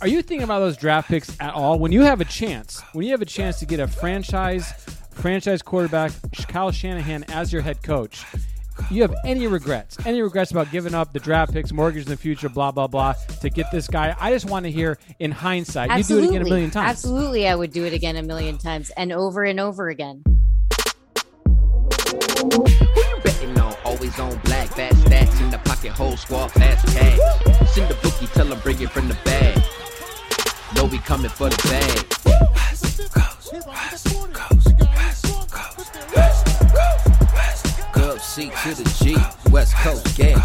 are you thinking about those draft picks at all? When you have a chance, when you have a chance to get a franchise franchise quarterback, Kyle Shanahan as your head coach, you have any regrets, any regrets about giving up the draft picks, mortgage in the future, blah blah blah, to get this guy? I just want to hear in hindsight. You do it again a million times. Absolutely, I would do it again a million times and over and over again. Who you betting on? Always on black, fast stacks in the pocket, whole squad, fast cash. Send the bookie, tell them bring it from the bag. Know we coming for the bag. Gov C to the G, West Coast gang.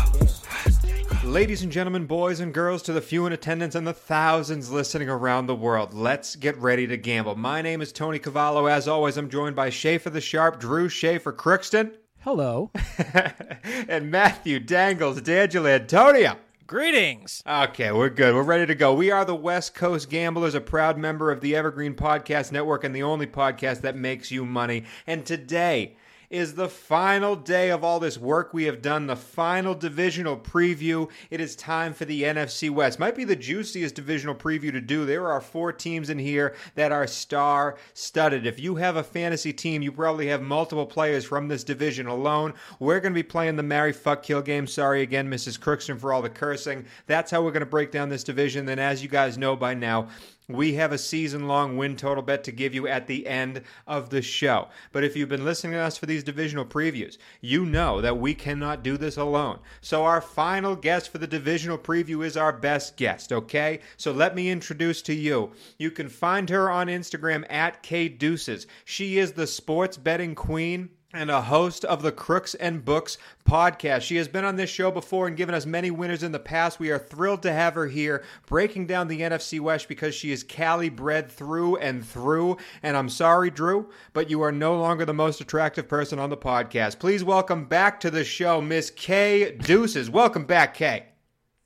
Ladies and gentlemen, boys and girls, to the few in attendance and the thousands listening around the world, let's get ready to gamble. My name is Tony Cavallo. As always, I'm joined by Schaefer the Sharp, Drew Schaefer Crookston, Hello. and Matthew Dangles D'Angelo Antonio. Greetings. Okay, we're good. We're ready to go. We are the West Coast Gamblers, a proud member of the Evergreen Podcast Network and the only podcast that makes you money. And today is the final day of all this work we have done, the final divisional preview. It is time for the NFC West. Might be the juiciest divisional preview to do. There are four teams in here that are star studded. If you have a fantasy team, you probably have multiple players from this division alone. We're going to be playing the marry, fuck, kill game. Sorry again, Mrs. Crookston, for all the cursing. That's how we're going to break down this division. Then, as you guys know by now, we have a season long win total bet to give you at the end of the show. But if you've been listening to us for these divisional previews, you know that we cannot do this alone. So our final guest for the divisional preview is our best guest, okay? So let me introduce to you. You can find her on Instagram at K Deuces. She is the sports betting queen and a host of the Crooks and Books podcast. She has been on this show before and given us many winners in the past. We are thrilled to have her here breaking down the NFC West because she is Cali bred through and through. And I'm sorry, Drew, but you are no longer the most attractive person on the podcast. Please welcome back to the show, Miss K Deuces. Welcome back, Kay.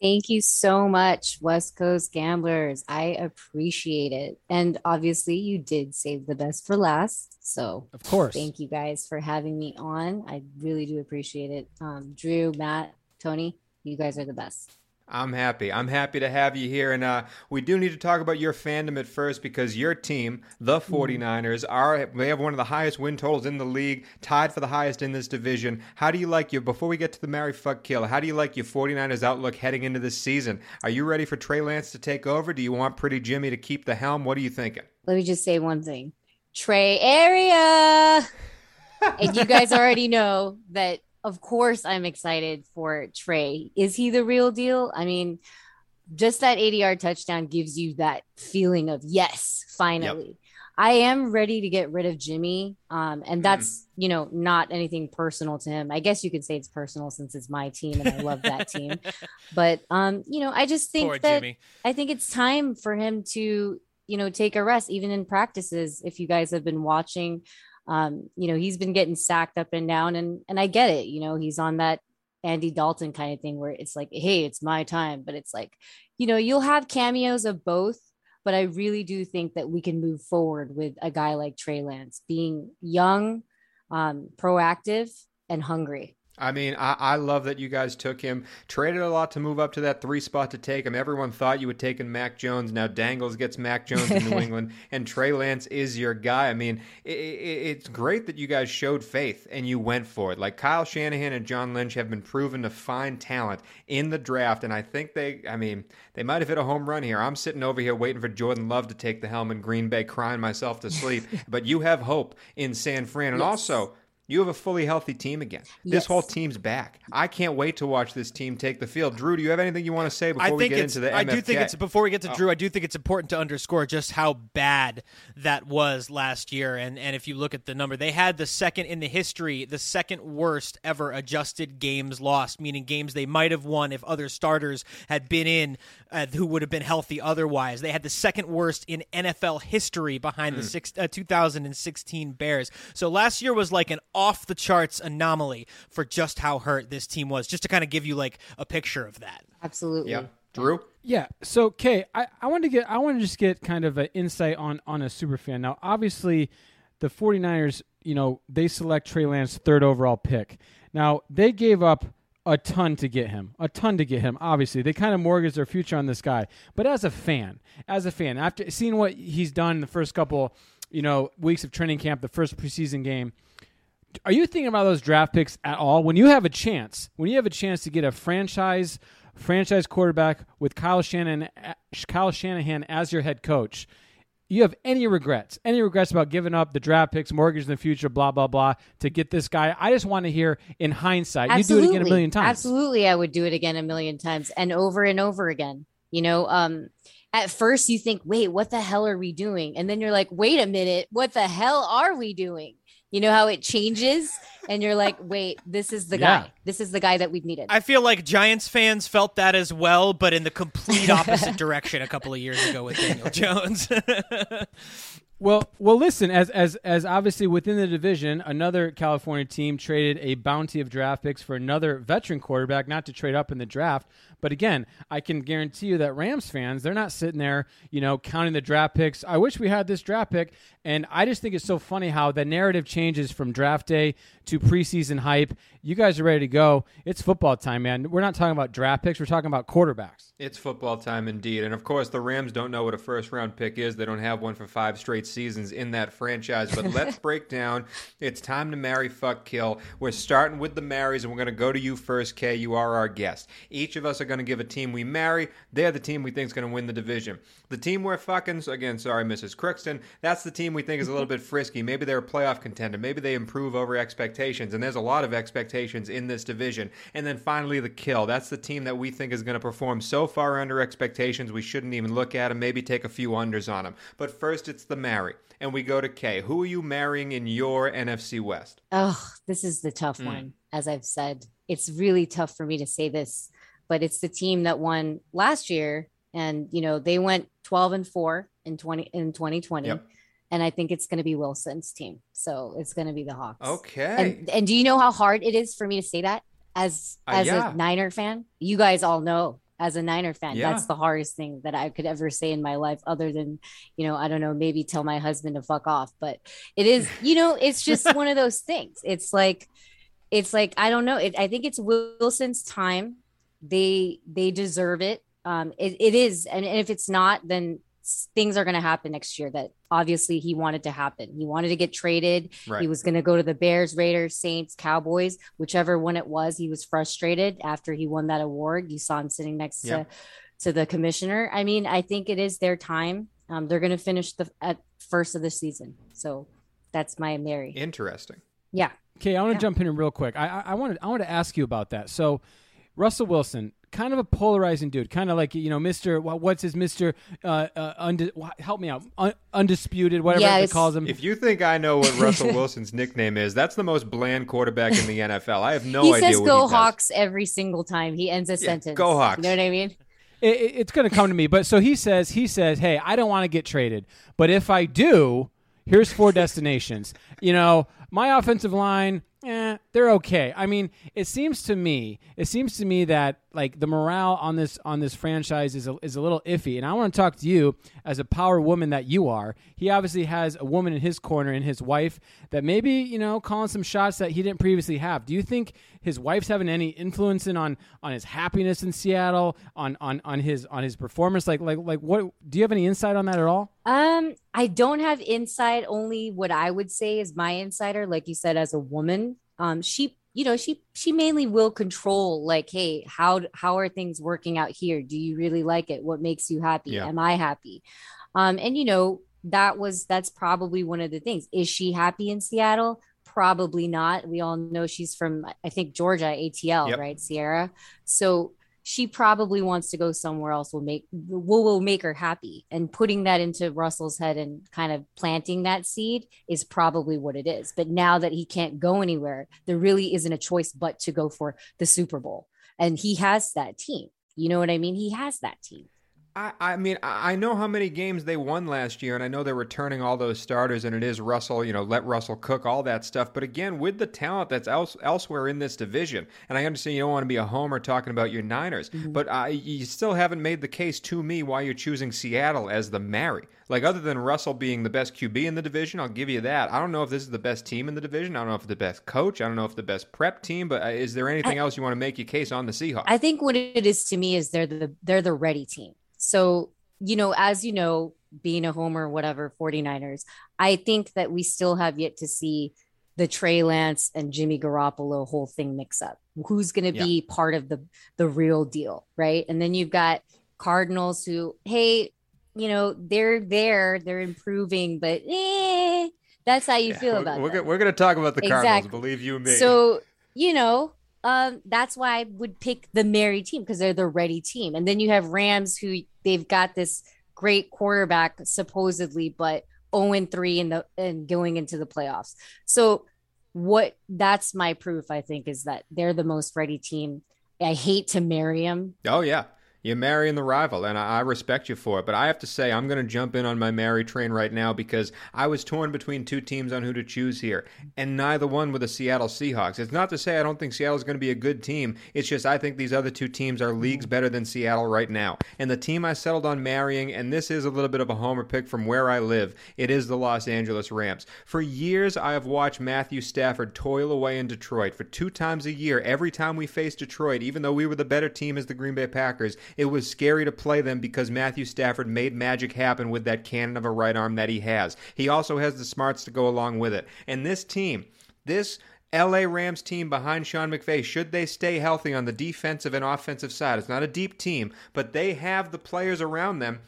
Thank you so much, West Coast Gamblers. I appreciate it. And obviously, you did save the best for last. So, Of course. thank you guys for having me on. I really do appreciate it. Um, Drew, Matt, Tony, you guys are the best. I'm happy. I'm happy to have you here. And uh, we do need to talk about your fandom at first because your team, the 49ers, are they have one of the highest win totals in the league, tied for the highest in this division. How do you like your before we get to the Mary Fuck Kill, how do you like your 49ers outlook heading into this season? Are you ready for Trey Lance to take over? Do you want pretty Jimmy to keep the helm? What are you thinking? Let me just say one thing Trey area. and you guys already know that, of course, I'm excited for Trey. Is he the real deal? I mean, just that 80 yard touchdown gives you that feeling of yes, finally. I am ready to get rid of Jimmy. Um, and that's, you know, not anything personal to him. I guess you could say it's personal since it's my team and I love that team. But, um, you know, I just think Poor that Jimmy. I think it's time for him to, you know, take a rest, even in practices. If you guys have been watching, um, you know, he's been getting sacked up and down, and and I get it. You know, he's on that Andy Dalton kind of thing where it's like, hey, it's my time, but it's like, you know, you'll have cameos of both. But I really do think that we can move forward with a guy like Trey Lance being young, um, proactive, and hungry. I mean, I, I love that you guys took him. Traded a lot to move up to that three spot to take him. Everyone thought you would take in Mac Jones. Now Dangles gets Mac Jones in New England, and Trey Lance is your guy. I mean, i i it's great that you guys showed faith and you went for it. Like Kyle Shanahan and John Lynch have been proven to find talent in the draft, and I think they, I mean, they might have hit a home run here. I'm sitting over here waiting for Jordan Love to take the helm in Green Bay, crying myself to sleep. but you have hope in San Fran, and Yes. also. You have a fully healthy team again. This whole team's back. I can't wait to watch this team take the field. Drew, do you have anything you want to say before I we get it's. into the I do think it's before we get Oh. to Drew. I do think it's important to underscore just how bad that was last year. And and if you look at the number, they had the second in the history, the second worst ever adjusted games lost, meaning games they might have won if other starters had been in, uh, who would have been healthy otherwise. They had the second worst in NFL history behind Hmm. the six, uh, 2016 Bears. So last year was like an off the charts anomaly for just how hurt this team was. Just to kind of give you like a picture of that. Absolutely. Yeah. Drew? Yeah. So, Kay, I, I want to get I want to just get kind of an insight on on a super fan. Now, obviously, the 49ers, you know, they select Trey Lance third overall pick. Now, they gave up a ton to get him, a ton to get him. Obviously, they kind of mortgage their future on this guy. But as a fan, as a fan, after seeing what he's done in the first couple, you know, weeks of training camp, the first preseason game, are you thinking about those draft picks at all? When you have a chance, when you have a chance to get a franchise franchise quarterback with Kyle Shannon, Kyle Shanahan as your head coach, you have any regrets, any regrets about giving up the draft picks, mortgage in the future, blah blah blah, to get this guy? I just want to hear in hindsight. You do it again a million times. Absolutely, I would do it again a million times and over and over again. You know, um, at first you think, wait, what the hell are we doing? And then you're like, wait a minute, what the hell are we doing? You know how it changes, and you're like, wait, this is the Yeah. guy. This is the guy that we've needed. I feel like Giants fans felt that as well, but in the complete opposite direction a couple of years ago with Daniel Jones. Well, well, listen. As as as obviously within the division, another California team traded a bounty of draft picks for another veteran quarterback, not to trade up in the draft, but again, I can guarantee you that Rams fans, they're not sitting there, you know, counting the draft picks. I wish we had this draft pick, and I just think it's so funny how the narrative changes from draft day to preseason hype. You guys are ready to go. It's football time, man. We're not talking about draft picks. We're talking about quarterbacks. It's football time indeed. And of course, the Rams don't know what a first round pick is. They don't have one for five straight seasons in that franchise. But let's break down. It's time to marry, fuck, kill. We're starting with the marries, and we're going to go to you first, Kay. You are our guest. Each of us are going to give a team we marry. They're the team we think is going to win the division. The team we're fucking, again, sorry, Mrs. Crookston, that's the team we think is a little bit frisky. Maybe they're a playoff contender. Maybe they improve over expectations. And there's a lot of expectations in this division. And then finally, the kill. That's the team that we think is going to perform so far under expectations we shouldn't even look at them, maybe take a few unders on them. But first, it's the marry. And we go to Kay. Who are you marrying in your NFC West? Oh, this is the tough Hmm. one. As I've said, it's really tough for me to say this, but it's the team that won last year, and you know they went twelve and four in twenty in twenty twenty, Yep. and I think it's going to be Wilson's team. So it's going to be the Hawks. Okay. And and do you know how hard it is for me to say that as Uh, as yeah. a Niner fan? You guys all know as a Niner fan, Yeah. that's the hardest thing that I could ever say in my life, other than, you know, I don't know, maybe tell my husband to fuck off. But it is, you know, it's just one of those things. It's like, it's like I don't know. It, I think it's Wilson's time. They they deserve it. Um, it, it is, and, and if it's not, then things are going to happen next year. That obviously he wanted to happen. He wanted to get traded. Right. He was going to go to the Bears, Raiders, Saints, Cowboys, whichever one it was. He was frustrated after he won that award. You saw him sitting next Yeah. to to the commissioner. I mean, I think it is their time. Um, they're going to finish the at first of the season. So that's my Mary. Interesting. Yeah. Okay, I want to Yeah. jump in real quick. I, I, I wanted I want to ask you about that. So, Russell Wilson, kind of a polarizing dude, kind of like you know, Mister. What's his Mister? Uh, uh, undi- help me out. Un- undisputed, whatever Yeah, he it's- calls him. If you think I know what Russell Wilson's nickname is, that's the most bland quarterback in the NFL. I have no he idea says what "Go he does. Hawks" every single time he ends a sentence. go Hawks. You know what I mean? it, it- it's going to come to me. But so he says, he says, hey, I don't want to get traded, but if I do, here's four destinations. You know, my offensive line, eh, they're okay. I mean, it seems to me, it seems to me that like the morale on this on this franchise is a, is a little iffy. And I want to talk to you as a power woman that you are. He obviously has a woman in his corner and his wife that maybe you know calling some shots that he didn't previously have. Do you think his wife's having any influence in on on his happiness in Seattle, on on on his on his performance? Like like like what? Do you have any insight on that at all? Um, I don't have insight. Only what I would say is my insider. Like you said, as a woman, um, she, you know, she she mainly will control. Like, hey, how how are things working out here? Do you really like it? What makes you happy? Yeah. Am I happy? Um, and you know, that was that's probably one of the things. Is she happy in Seattle? Probably not. We all know she's from, I think Georgia, ATL, Yep. right, Sierra. So she probably wants to go somewhere else will make will, will make her happy. And putting that into russell's head and kind of planting that seed is probably what it is. But now that he can't go anywhere there really isn't a choice but to go for the super bowl. And he has that team. You know what i mean? He has that team I, I mean, I I know how many games they won last year, and I know they're returning all those starters, and it is Russell, you know, let Russell cook, all that stuff. But again, with the talent that's else, elsewhere in this division, and I understand you don't want to be a homer talking about your Niners, but uh, you still haven't made the case to me why you're choosing Seattle as the marry. Like, other than Russell being the best QB in the division, I'll give you that. I don't know if this is the best team in the division. I don't know if the best coach. I don't know if the best prep team. But uh, is there anything else you want to make your case on the Seahawks? I think what it is to me is they're the they're the ready team. So, you know, as you know, being a homer, whatever, 49ers, I think that we still have yet to see the Trey Lance and Jimmy Garoppolo whole thing mix up. Who's going to be part of the the real deal, right? And then you've got Cardinals who, hey, you know, they're there, they're improving, but eh, that's how you feel we're, about we're, we're going to talk about the Cardinals, believe you me. So, you know, um, that's why I would pick the Mary team because they're the ready team. And then you have Rams who they've got this great quarterback supposedly, but 0 and 3 in the and going into the playoffs. So what that's my proof, I think, is that they're the most ready team. I hate to marry them. Oh yeah. You're marrying the rival, and I respect you for it. But I have to say, I'm going to jump in on my Mary train right now because I was torn between two teams on who to choose here, and neither one were the Seattle Seahawks. It's not to say I don't think Seattle's going to be a good team. It's just I think these other two teams are leagues better than Seattle right now. And the team I settled on marrying, and this is a little bit of a homer pick from where I live, it is the Los Angeles Rams. For years, I have watched Matthew Stafford toil away in Detroit. For two times a year, every time we faced Detroit, even though we were the better team as the Green Bay Packers, it was scary to play them because Matthew Stafford made magic happen with that cannon of a right arm that he has. He also has the smarts to go along with it. And this team, this LA Rams team behind Sean McVay, should they stay healthy on the defensive and offensive side, it's not a deep team, but they have the players around them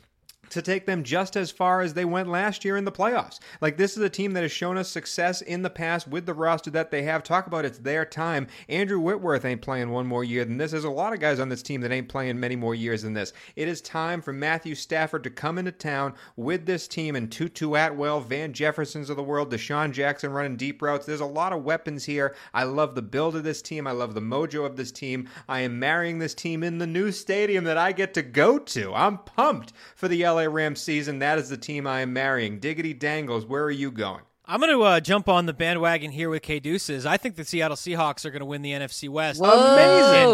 to take them just as far as they went last year in the playoffs. Like this is a team that has shown us success in the past with the roster that they have. Talk about it's their time. Andrew Whitworth ain't playing one more year than this. There's a lot of guys on this team that ain't playing many more years than this. It is time for Matthew Stafford to come into town with this team and Tutu Atwell, Van Jeffersons of the world, DeSean Jackson running deep routes. There's a lot of weapons here. I love the build of this team. I love the mojo of this team. I am marrying this team in the new stadium that I get to go to. I'm pumped for the LA Rams season. That is the team I am marrying. Diggity dangles, where are you going? I'm going to uh, jump on the bandwagon here with K Deuces. I think the Seattle Seahawks are going to win the NFC West. Whoa.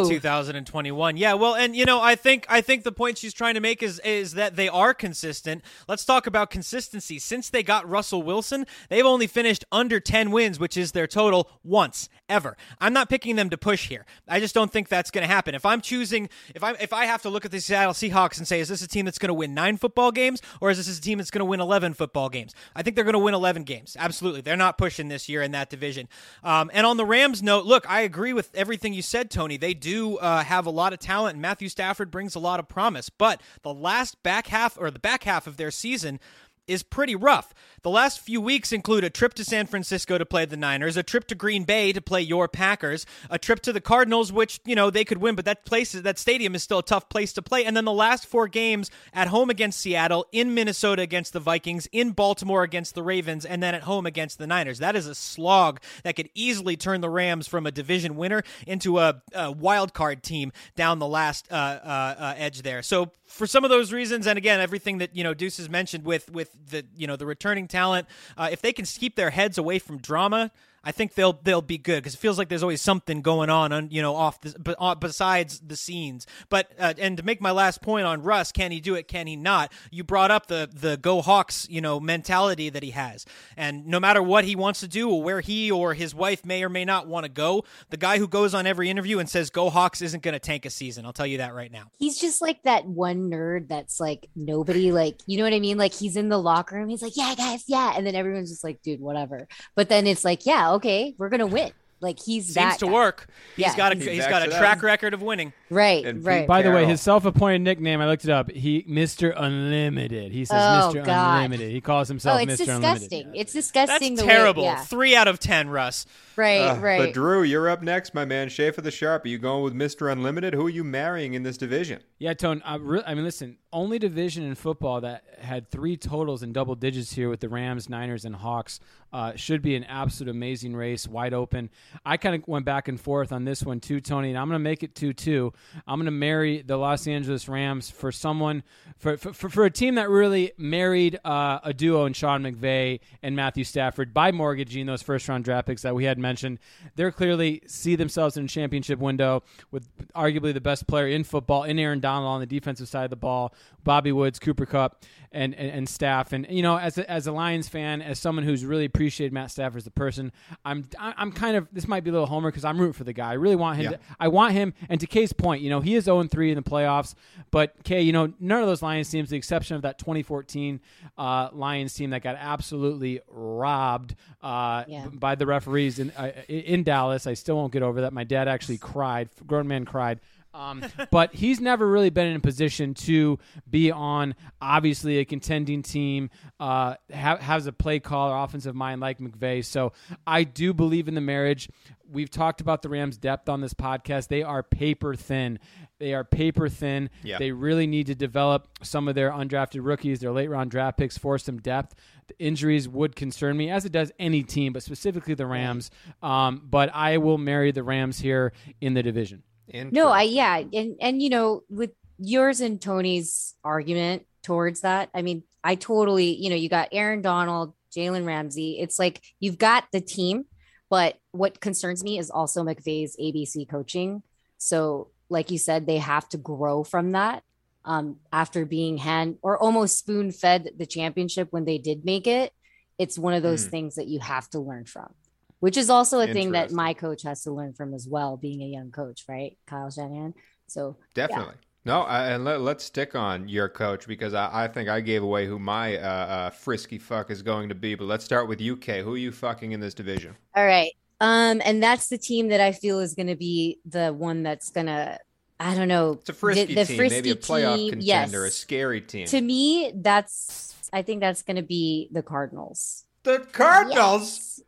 in 2021. Yeah, well, and you know, I think I think the point she's trying to make is is that they are consistent. Let's talk about consistency. Since they got Russell Wilson, they've only finished under 10 wins, which is their total once ever. I'm not picking them to push here. I just don't think that's going to happen. If I'm choosing if I if I have to look at the Seattle Seahawks and say is this a team that's going to win 9 football games or is this a team that's going to win 11 football games? I think they're going to win 11 games. Absolutely. They're not pushing this year in that division. Um, and on the Rams note, look, I agree with everything you said, Tony. They do uh, have a lot of talent, and Matthew Stafford brings a lot of promise. But the last back half or the back half of their season is pretty rough. The last few weeks include a trip to San Francisco to play the Niners, a trip to Green Bay to play your Packers, a trip to the Cardinals, which you know they could win, but that place, that stadium is still a tough place to play. And then the last four games at home against Seattle, in Minnesota against the Vikings, in Baltimore against the Ravens, and then at home against the Niners. That is a slog that could easily turn the Rams from a division winner into a, a wild card team down the last uh, uh, uh, edge there. So for some of those reasons, and again, everything that you know Deuce has mentioned with with the you know the returning talent, uh, if they can keep their heads away from drama. I think they'll they'll be good because it feels like there's always something going on, on you know, off the, uh, besides the scenes. But uh, and to make my last point on Russ, can he do it? Can he not? You brought up the the Go Hawks, you know, mentality that he has, and no matter what he wants to do or where he or his wife may or may not want to go, the guy who goes on every interview and says Go Hawks isn't going to tank a season. I'll tell you that right now. He's just like that one nerd that's like nobody like you know what I mean? Like he's in the locker room, he's like, Yeah, guys, yeah. And then everyone's just like, dude, whatever. But then it's like, yeah, okay, we're gonna win. Like he's Seems that to guy. work. He's Yeah. got a He he's backs got a it up. track record of winning. Right, And right. Pete By the way, Carroll. his self-appointed nickname, I looked it up. He Mr. Unlimited. He says Oh, Mr. God. Unlimited. He calls Oh, himself it's Mr. disgusting. Unlimited. It's That's disgusting. the way- terrible. yeah. Three out of ten, Russ. Right, Uh, right. But Drew, you're up next, my man. Schaefer the Sharp. Are you going with Mr. Unlimited? Who are you marrying in this division? Yeah, Tone. I, re- I mean, listen. only division in football that had three totals in double digits here with the Rams, Niners, and Hawks. Uh, should be an absolute amazing race, wide open. I kind of went back and forth on this one too, Tony, and I'm going to make it 2 2. I'm going to marry the Los Angeles Rams for someone, for, for, for a team that really married uh, a duo in Sean McVay and Matthew Stafford by mortgaging those first round draft picks that we had mentioned. They're clearly see themselves in a championship window with arguably the best player in football, in Aaron Donald on the defensive side of the ball, Bobby Woods, Cooper Kupp, and, and, and staff. And, you know, as a, as a Lions fan, as someone who's really appreciated Matt Stafford as a person, I'm, I'm kind of, this might be a little homer because I'm rooting for the guy. I really want him Yeah. to, I want him, and to Kay's point, you know, he is 0 3 in the playoffs, but Kay, you know, none of those Lions teams, the exception of that 2014 uh, Lions team that got absolutely robbed uh, Yeah. by the referees in, uh, in Dallas. I still won't get over that. My dad actually cried, grown man cried. Um, but he's never really been in a position to be on obviously a contending team, uh, ha- has a play caller, offensive mind like McVay. So I do believe in the marriage. We've talked about the Rams' depth on this podcast. They are paper thin. They are paper thin. Yeah. They really need to develop some of their undrafted rookies, their late round draft picks, for some depth. The injuries would concern me, as it does any team, but specifically the Rams. Um, but I will marry the Rams here in the division. No, I yeah, and and you know, with yours and Tony's argument towards that, I mean, I totally, you know, you got Aaron Donald, Jalen Ramsey. It's like you've got the team, but what concerns me is also McVay's ABC coaching. So, like you said, they have to grow from that. Um, after being hand or almost spoon fed the championship when they did make it, it's one of those Hmm. things that you have to learn from which is also a thing that my coach has to learn from as well, being a young coach, right? Kyle Shanahan. So Definitely. No, I, and let, let's stick on your coach because I, I think I gave away who my uh, uh, frisky fuck is going to be. But let's start with UK. Who are you fucking in this division? all right. Um, and that's the team that I feel is gonna be the one that's gonna I don't know. It's a frisky the, the team, frisky maybe a playoff team, contender, a scary team. To me, that's I think that's gonna be the Cardinals. the Cardinals. Yes.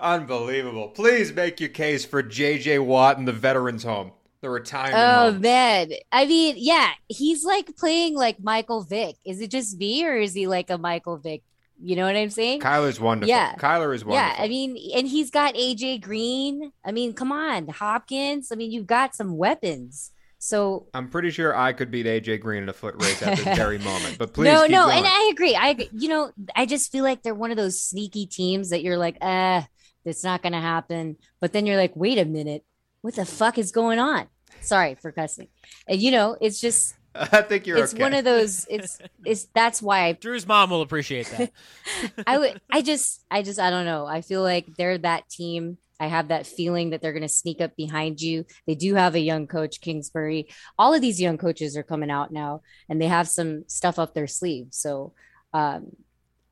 Unbelievable. Please make your case for J.J. Watt and the Veterans Home, the retirement Oh home. man. I mean, yeah, he's like playing like Michael Vick. Is it just me or is he like a Michael Vick? You know what I'm saying? Kyler's wonderful. Yeah. Kyler is wonderful. Yeah, I mean, and he's got AJ Green. I mean, come on, Hopkins. I mean, you've got some weapons. So I'm pretty sure I could beat AJ Green in a foot race at this very moment. But please, no, no, going. and I agree. I you know, I just feel like they're one of those sneaky teams that you're like, eh, it's not going to happen. But then you're like, wait a minute, what the fuck is going on? Sorry for cussing. And you know, it's just I think you're it's okay. one of those. It's it's that's why I Drew's mom will appreciate that. I would I just I just I don't know. I feel like they're that team. I have that feeling that they're going to sneak up behind you. They do have a young coach, Kingsbury. All of these young coaches are coming out now and they have some stuff up their sleeve. So um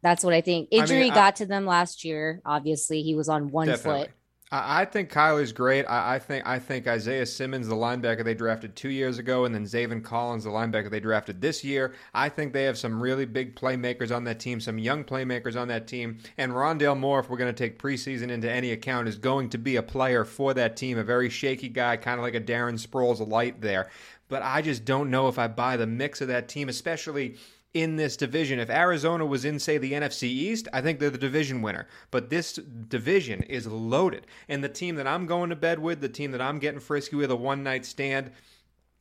that's what I think. I mean, Injury I- got to them last year. Obviously, he was on one Definitely. foot. I, I think Kyler's great. I, I think I think Isaiah Simmons, the linebacker they drafted two years ago, and then Zaven Collins, the linebacker they drafted this year. I think they have some really big playmakers on that team, some young playmakers on that team. And Rondale Moore, if we're going to take preseason into any account, is going to be a player for that team. A very shaky guy, kind of like a Darren Sproles light there. But I just don't know if I buy the mix of that team, especially in this division. If Arizona was in, say, the NFC East, I think they're the division winner. But this division is loaded. And the team that I'm going to bed with, the team that I'm getting frisky with, a one night stand,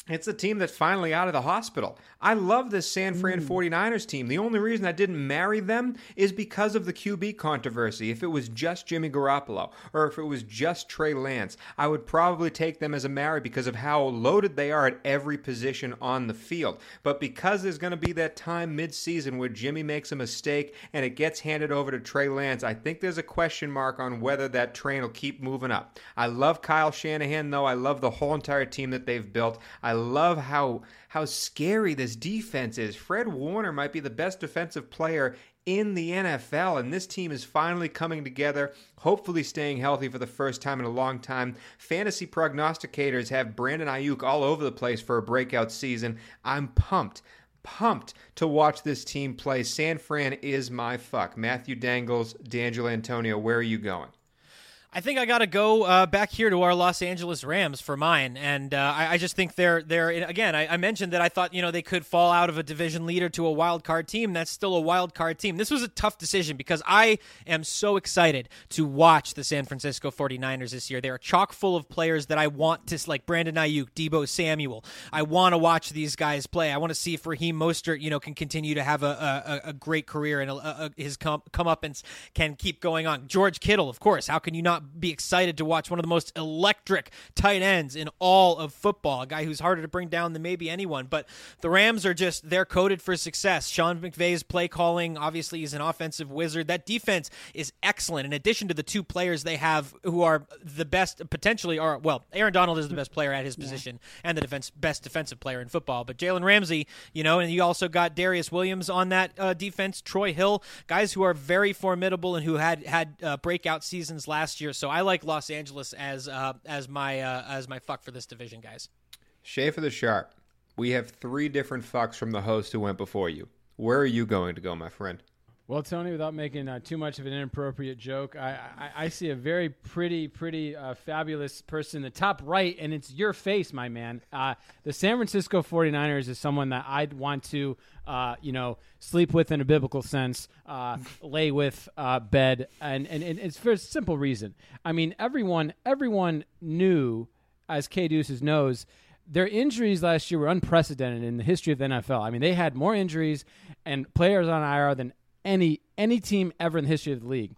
it's the team that's finally out of the hospital. I love this San Fran hmm. 49ers team. The only reason I didn't marry them is because of the QB controversy. If it was just Jimmy Garoppolo or if it was just Trey Lance, I would probably take them as a marry because of how loaded they are at every position on the field. But because there's going to be that time mid-season where Jimmy makes a mistake and it gets handed over to Trey Lance, I think there's a question mark on whether that train will keep moving up. I love Kyle Shanahan though. I love the whole entire team that they've built. I love how how scary this defense is. Fred Warner might be the best defensive player in the NFL, and this team is finally coming together, hopefully staying healthy for the first time in a long time. Fantasy prognosticators have Brandon Aiyuk all over the place for a breakout season. I'm pumped. Pumped to watch this team play. San Fran is my fuck. Matthew Dangles, D'Angelo Antonio, where are you going? I think I got to go uh, back here to our Los Angeles Rams for mine, and uh, I, I, just think they're they're again. I, I, mentioned that I thought you know they could fall out of a division leader to a wild card team. That's still a wild card team. This was a tough decision because I am so excited to watch the San Francisco 49ers this year. They are chock full of players that I want to like Brandon Aiyuk, Deebo Samuel. I want to watch these guys play. I want to see if Raheem Mostert you know can continue to have a a, a great career and a, a, his come come up and can keep going on. George Kittle, of course. How can you not be excited to watch one of the most electric tight ends in all of football. A guy who's harder to bring down than maybe anyone. But the Rams are just, they're coded for success. Sean McVay's play calling, obviously, he's an offensive wizard. That defense is excellent. In addition to the two players they have who are the best, potentially are, well, Aaron Donald is the best player at his position yeah. and the defense best defensive player in football. But Jalen Ramsey, you know, and you also got Darious Williams on that uh, defense, Troy Hill, guys who are very formidable and who had had uh, breakout seasons last year. So I like Los Angeles as uh, as my uh, as my fuck for this division, guys. Schaefer the sharp. We have three different fucks from the host who went before you. Where are you going to go, my friend? Well, Tony, without making uh, too much of an inappropriate joke, I, I, I see a very pretty, pretty uh, fabulous person in the top right, and it's your face, my man. Uh, the San Francisco 49ers is someone that I'd want to, uh, you know, sleep with in a biblical sense, uh, lay with, uh, bed, and, and, and it's for a simple reason. I mean, everyone, everyone knew, as K Deuces knows, their injuries last year were unprecedented in the history of the NFL. I mean, they had more injuries and players on IR than any any team ever in the history of the league.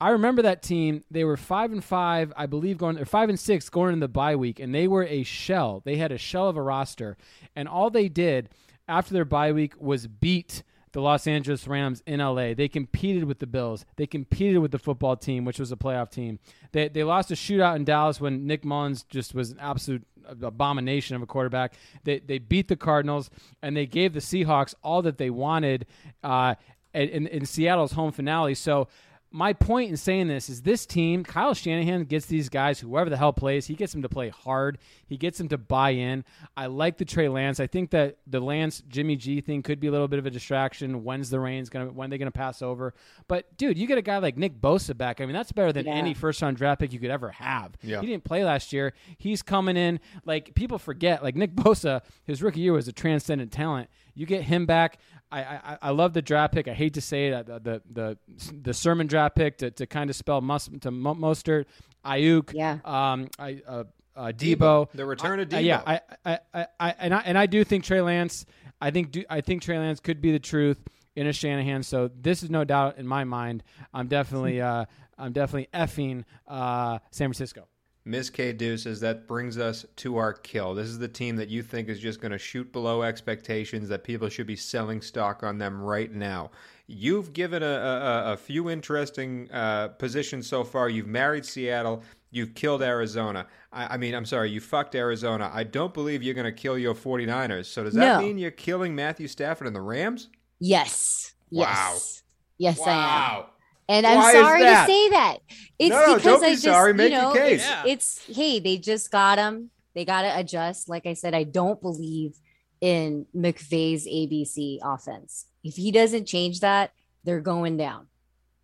I remember that team. They were five and five, I believe, going or five and six going in the bye week, and they were a shell. They had a shell of a roster, and all they did after their bye week was beat the Los Angeles Rams in LA. They competed with the Bills. They competed with the football team, which was a playoff team. They they lost a shootout in Dallas when Nick Mullens just was an absolute abomination of a quarterback. They they beat the Cardinals and they gave the Seahawks all that they wanted. Uh, in, in Seattle's home finale. So my point in saying this is this team, Kyle Shanahan gets these guys, whoever the hell plays, he gets them to play hard. He gets them to buy in. I like the Trey Lance. I think that the Lance Jimmy G thing could be a little bit of a distraction. When's the rain's gonna when they gonna pass over? But dude, you get a guy like Nick Bosa back. I mean, that's better than yeah. any first round draft pick you could ever have. Yeah. He didn't play last year. He's coming in like people forget. Like Nick Bosa, his rookie year was a transcendent talent. You get him back. I, I, I love the draft pick. I hate to say it, the the the, the Sermon draft pick to, to kind of spell Mus, to Mostert, Aiyuk, yeah, um, I, uh, uh, Deebo, the return of Deebo. I, yeah, I, I, I, I, and I and I do think Trey Lance. I think do, I think Trey Lance could be the truth in a Shanahan. So this is no doubt in my mind. I'm definitely uh, I'm definitely effing uh, San Francisco. Ms. K Deuces, that brings us to our kill. This is the team that you think is just going to shoot below expectations, that people should be selling stock on them right now. You've given a, a, a few interesting uh, positions so far. You've married Seattle. You've killed Arizona. I, I, mean, I'm sorry, you fucked Arizona. I don't believe you're going to kill your 49ers. So does that no. mean you're killing Matthew Stafford and the Rams? Yes. Wow. Yes. Yes, wow. I am. And I'm Why sorry to say that. It's no, no, because I just, sorry. Make you know, your case. It's, it's hey, they just got him. They got to adjust. Like I said, I don't believe in McVay's ABC offense. If he doesn't change that, they're going down.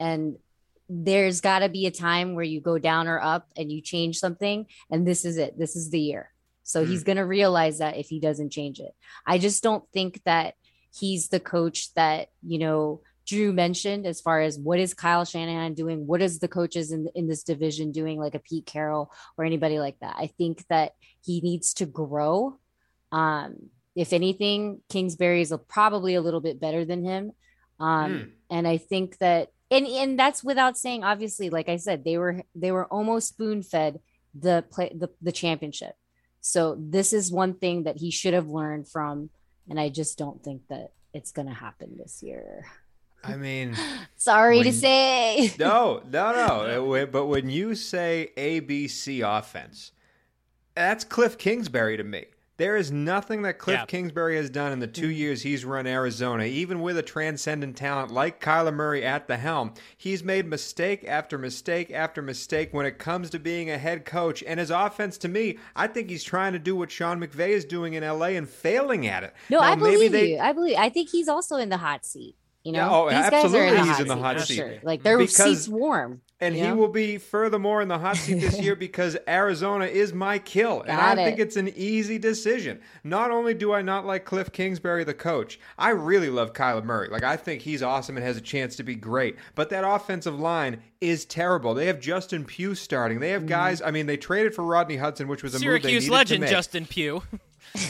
And there's got to be a time where you go down or up and you change something. And this is it. This is the year. So mm. he's going to realize that if he doesn't change it. I just don't think that he's the coach that, you know, Drew mentioned as far as what is Kyle Shanahan doing? What is the coaches in, in this division doing, like a Pete Carroll or anybody like that? I think that he needs to grow. Um, if anything, Kingsbury is a, probably a little bit better than him. Um, mm. And I think that, and, and that's without saying, obviously, like I said, they were, they were almost spoon fed the play, the, the championship. So this is one thing that he should have learned from. And I just don't think that it's going to happen this year. I mean, sorry when, to say. no, no, no. But when you say ABC offense, that's Cliff Kingsbury to me. There is nothing that Cliff yeah. Kingsbury has done in the two mm-hmm. years he's run Arizona, even with a transcendent talent like Kyler Murray at the helm. He's made mistake after mistake after mistake when it comes to being a head coach. And his offense, to me, I think he's trying to do what Sean McVay is doing in LA and failing at it. No, now, I believe they... you. I believe. I think he's also in the hot seat You know, Yeah, oh, these guys are absolutely in the he's hot in the seat, hot seat. Sure. Like their Because- seats warm. And you he know? will be furthermore in the hot seat this year because Arizona is my kill. And Got I think it's an easy decision. Not only do I not like Cliff Kingsbury, the coach, I really love Kyler Murray. Like, I think he's awesome and has a chance to be great. But that offensive line is terrible. They have Justin Pugh starting. They have Mm-hmm. guys, I mean, they traded for Rodney Hudson, which was a move they Syracuse needed legend to make. Justin Pugh.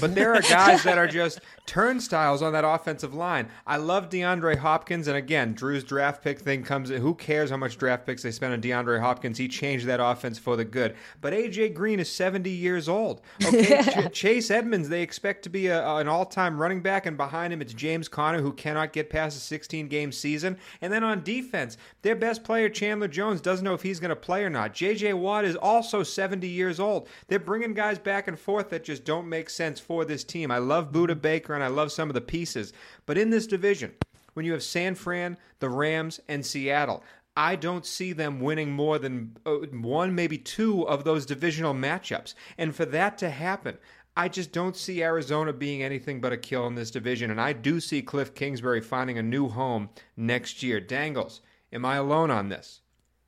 But there are guys that are just turnstiles on that offensive line. I love DeAndre Hopkins, and again, Drew's draft pick thing comes in. Who cares how much draft picks they spend on DeAndre Hopkins? He changed that offense for the good. But AJ Green is 70 years old. Okay, Ch- Chase Edmonds, they expect to be a, an all-time running back, and behind him it's James Conner, who cannot get past a 16-game season. And then on defense, their best player Chandler Jones doesn't know if he's going to play or not. J.J. Watt is also 70 years old. They're bringing guys back and forth that just don't make sense for this team. I love Budda Baker and I love some of the pieces, but in this division, when you have San Fran, the Rams, and Seattle. I don't see them winning more than uh, one, maybe two of those divisional matchups. And for that to happen, I just don't see Arizona being anything but a kill in this division. And I do see Cliff Kingsbury finding a new home next year. Dangles, am I alone on this?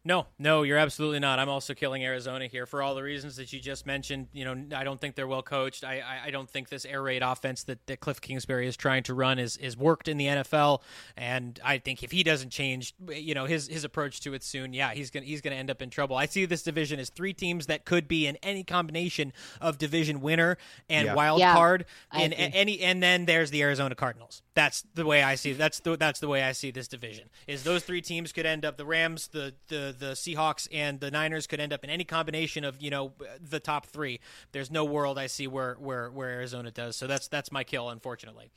No, no, you're absolutely not. I'm also killing Arizona here for all the reasons that you just mentioned. You know, I don't think they're well coached. I, I, I don't think this air raid offense that, that Cliff Kingsbury is trying to run is, is worked in the NFL. And I think if he doesn't change, you know, his his approach to it soon, yeah, he's gonna he's gonna end up in trouble. I see this division as three teams that could be in any combination of division winner and Yeah. wild Yeah, card I in any. And then there's the Arizona Cardinals. That's the way I see. That's the that's the way I see this division. Is those three teams could end up the Rams, the the the Seahawks, and the Niners could end up in any combination of you know the top three. There's no world I see where where where Arizona does. So that's that's my kill, unfortunately.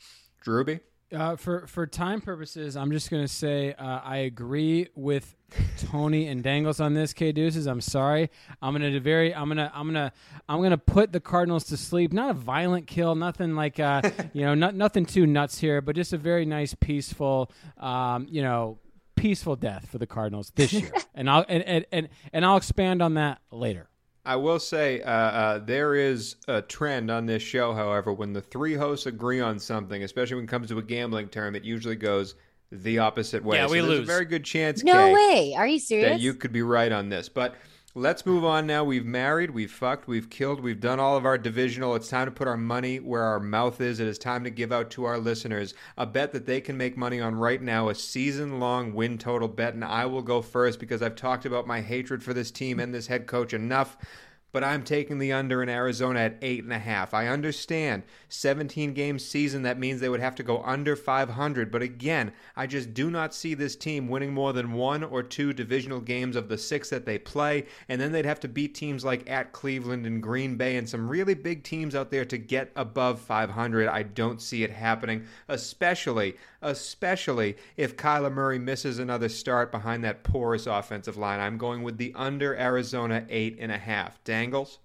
Drewby? Uh, for for time purposes, I'm just gonna say uh, I agree with Tony and Dangles on this. K Deuces, I'm sorry. I'm gonna do very. I'm gonna. I'm gonna. I'm gonna put the Cardinals to sleep. Not a violent kill. Nothing like. Uh, you know. Not nothing too nuts here, but just a very nice, peaceful. Um, you know, peaceful death for the Cardinals this year. and I'll and, and and and I'll expand on that later. I will say uh, uh, there is a trend on this show, however, when the three hosts agree on something, especially when it comes to a gambling term, it usually goes the opposite way. Yeah, we so there's lose. a very good chance, No Kay, way. Are you that serious? you could be right on this. But let's move on now. We've married, we've fucked, we've killed, we've done all of our divisional. It's time to put our money where our mouth is. It is time to give out to our listeners a bet that they can make money on right now, a season long win total bet. And I will go first because I've talked about my hatred for this team and this head coach enough. But I'm taking the under in Arizona at eight and a half. I understand 17 game season. That means they would have to go under 500. But again, I just do not see this team winning more than one or two divisional games of the six that they play. And then they'd have to beat teams like at Cleveland and Green Bay and some really big teams out there to get above 500. I don't see it happening, especially, especially if Kyler Murray misses another start behind that porous offensive line. I'm going with the under Arizona eight and a half. Dangles?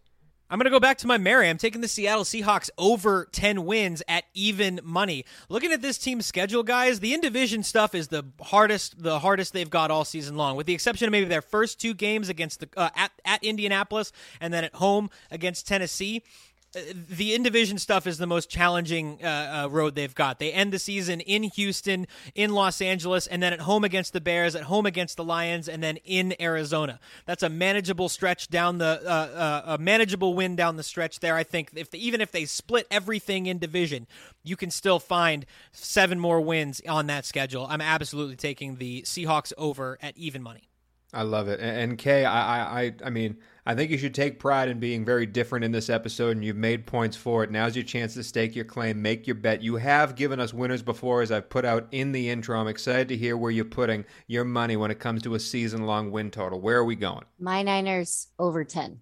I'm going to go back to my Mary. I'm taking the Seattle Seahawks over 10 wins at even money. Looking at this team's schedule, guys, the in division stuff is the hardest the hardest they've got all season long, with the exception of maybe their first two games against the uh, at, at Indianapolis and then at home against Tennessee. The in division stuff is the most challenging uh, uh, road they've got. They end the season in Houston, in Los Angeles, and then at home against the Bears, at home against the Lions, and then in Arizona. That's a manageable stretch down the uh, uh, a manageable win down the stretch there. I think if even if they split everything in division, you can still find seven more wins on that schedule. I'm absolutely taking the Seahawks over at even money. I love it. And, and Kay, I, I, I- I mean, I think you should take pride in being very different in this episode, and you've made points for it. Now's your chance to stake your claim, make your bet. You have given us winners before, as I've put out in the intro. I'm excited to hear where you're putting your money when it comes to a season long win total. Where are we going? My Niners over 10.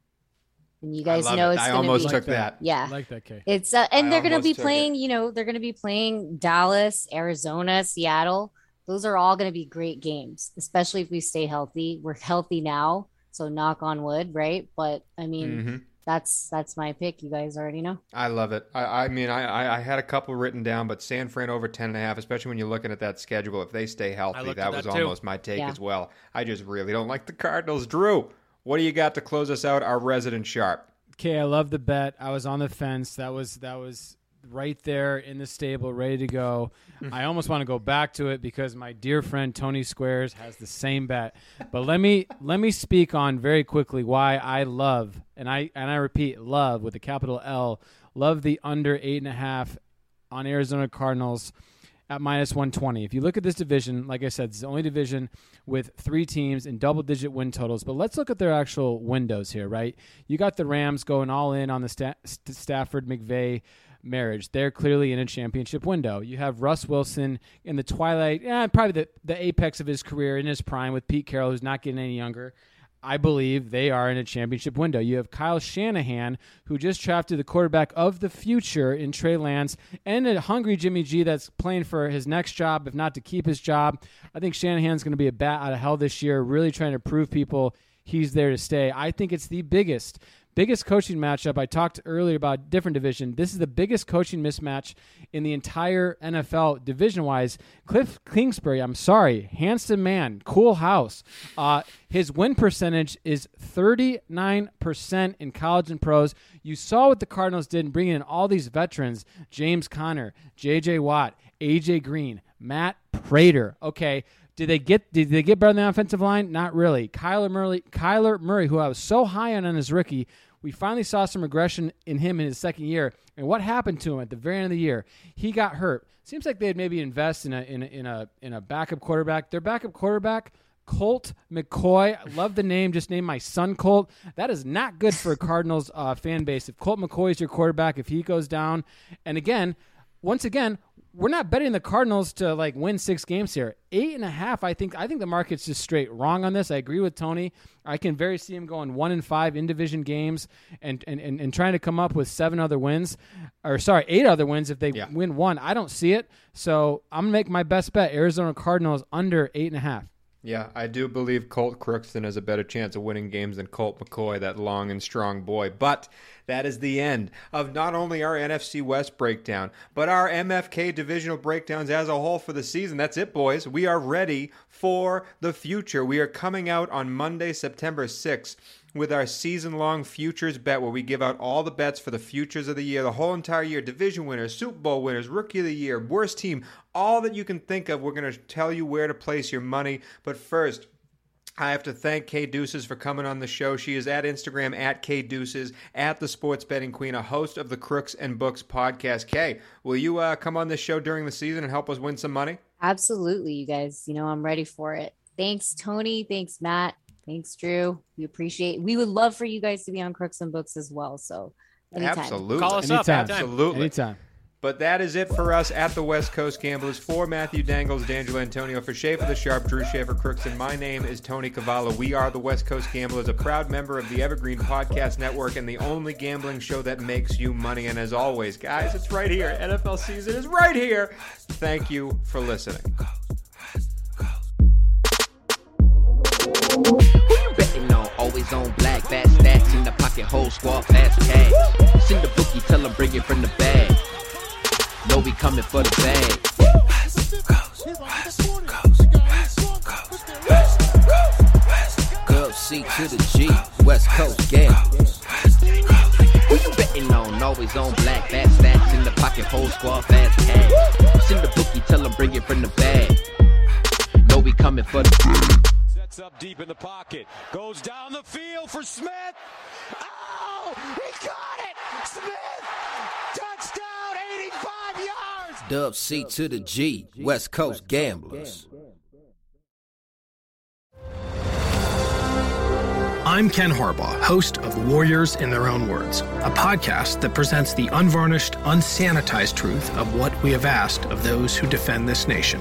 And you guys love know it. it's I going to almost be. took that. Yeah. I like that, Kay. It's uh, and I they're going to be took playing, you know, they're going to be playing Dallas, Arizona, Seattle. Those are all going to be great games, especially if we stay healthy. We're healthy now, so knock on wood, right? But I mean, Mhm. that's that's my pick. You guys already know. I love it. I, I mean, I, I- I had a couple written down, but San Fran over 10 and a half, especially when you're looking at that schedule. If they stay healthy, looked that was too. almost my take Yeah. as well. I just really don't like the Cardinals. Drew, what do you got to close us out? Our resident sharp. Okay, I love the bet. I was on the fence. That was that was right there in the stable, ready to go. I almost want to go back to it because my dear friend Tony Squares has the same bet. But let me let me speak on very quickly why I love and I and I repeat love with a capital L love the under eight and a half on Arizona Cardinals at minus 120. If you look at this division, like I said, it's the only division with three teams in double digit win totals. But let's look at their actual windows here, right? You got the Rams going all in on the Sta- Stafford McVay marriage. They're clearly in a championship window. You have Russ Wilson in the twilight, eh, probably the, the apex of his career in his prime with Pete Carroll, who's not getting any younger. I believe they are in a championship window. You have Kyle Shanahan, who just drafted the quarterback of the future in Trey Lance, and a hungry Jimmy G that's playing for his next job, if not to keep his job. I think Shanahan's going to be a bat out of hell this year, really trying to prove people he's there to stay. I think it's the biggest biggest coaching matchup. I talked earlier about different division. This is the biggest coaching mismatch in the entire NFL division wise. Cliff Kingsbury, I'm sorry, handsome man, cool house. Uh, his win percentage is 39% in college and pros. You saw what the Cardinals did in bringing in all these veterans James Conner, J.J. Watt, A.J. Green, Matt Prater. Okay. Did they get did they get better on the offensive line? Not really. Kyler Murray, Kyler Murray, who I was so high on on his rookie, we finally saw some regression in him in his second year. And what happened to him at the very end of the year? He got hurt. Seems like they'd maybe invest in a in a in a, in a backup quarterback. Their backup quarterback. Colt McCoy, I love the name. Just name my son Colt. That is not good for a Cardinals uh, fan base. If Colt McCoy is your quarterback, if he goes down, and again, once again, we're not betting the Cardinals to like win six games here. Eight and a half, I think. I think the market's just straight wrong on this. I agree with Tony. I can very see him going one and five in division games and and, and, and trying to come up with seven other wins, or sorry, eight other wins if they Yeah. win one. I don't see it. So I'm gonna make my best bet: Arizona Cardinals under eight and a half. Yeah, I do believe Colt Crookston has a better chance of winning games than Colt McCoy, that long and strong boy. But that is the end of not only our NFC West breakdown, but our MFK divisional breakdowns as a whole for the season. That's it, boys. We are ready for the future. We are coming out on Monday, September 6th with our season long futures bet where we give out all the bets for the futures of the year, the whole entire year, division winners, Super Bowl winners, rookie of the year, worst team, all that you can think of. We're going to tell you where to place your money. But first, I have to thank K Deuces for coming on the show. She is at Instagram at K Deuces, at the Sports Betting Queen, a host of the Crooks and Books podcast. Kay, will you uh, come on this show during the season and help us win some money? Absolutely, you guys. You know, I'm ready for it. Thanks, Tony. Thanks, Matt. Thanks, Drew. We appreciate. We would love for you guys to be on Crooks and Books as well. So, anytime. Absolutely. Call us up Anytime. anytime. Absolutely. Anytime. But that is it for us at the West Coast Gamblers. For Matthew Dangles, D'Angelo Antonio, for Schaefer the Sharp, Drew Schaefer Crooks, and my name is Tony Cavallo. We are the West Coast Gamblers, a proud member of the Evergreen Podcast Network and the only gambling show that makes you money. And as always, guys, it's right here. NFL season is right here. Thank you for listening. Who you betting on? Always on black, fat stacks in the pocket, whole squad, fast cash. Send the bookie, tell them bring it from the bag. Know we coming for the bag. West Coast, West Coast, West Coast, West Coast. Girl C to the G, West Coast gamblers. Who you betting on? Always on black, fat stacks in the pocket, whole squad, fast cash. Send the bookie, tell them bring it from the bag. Know we coming for the bag. Sets up deep in the pocket. Goes down the field for Smith. Oh, he got it! Smith! Touchdown, 85 yards! Dub C to the G, West Coast Gamblers. I'm Ken Harbaugh, host of Warriors in Their Own Words, a podcast that presents the unvarnished, unsanitized truth of what we have asked of those who defend this nation.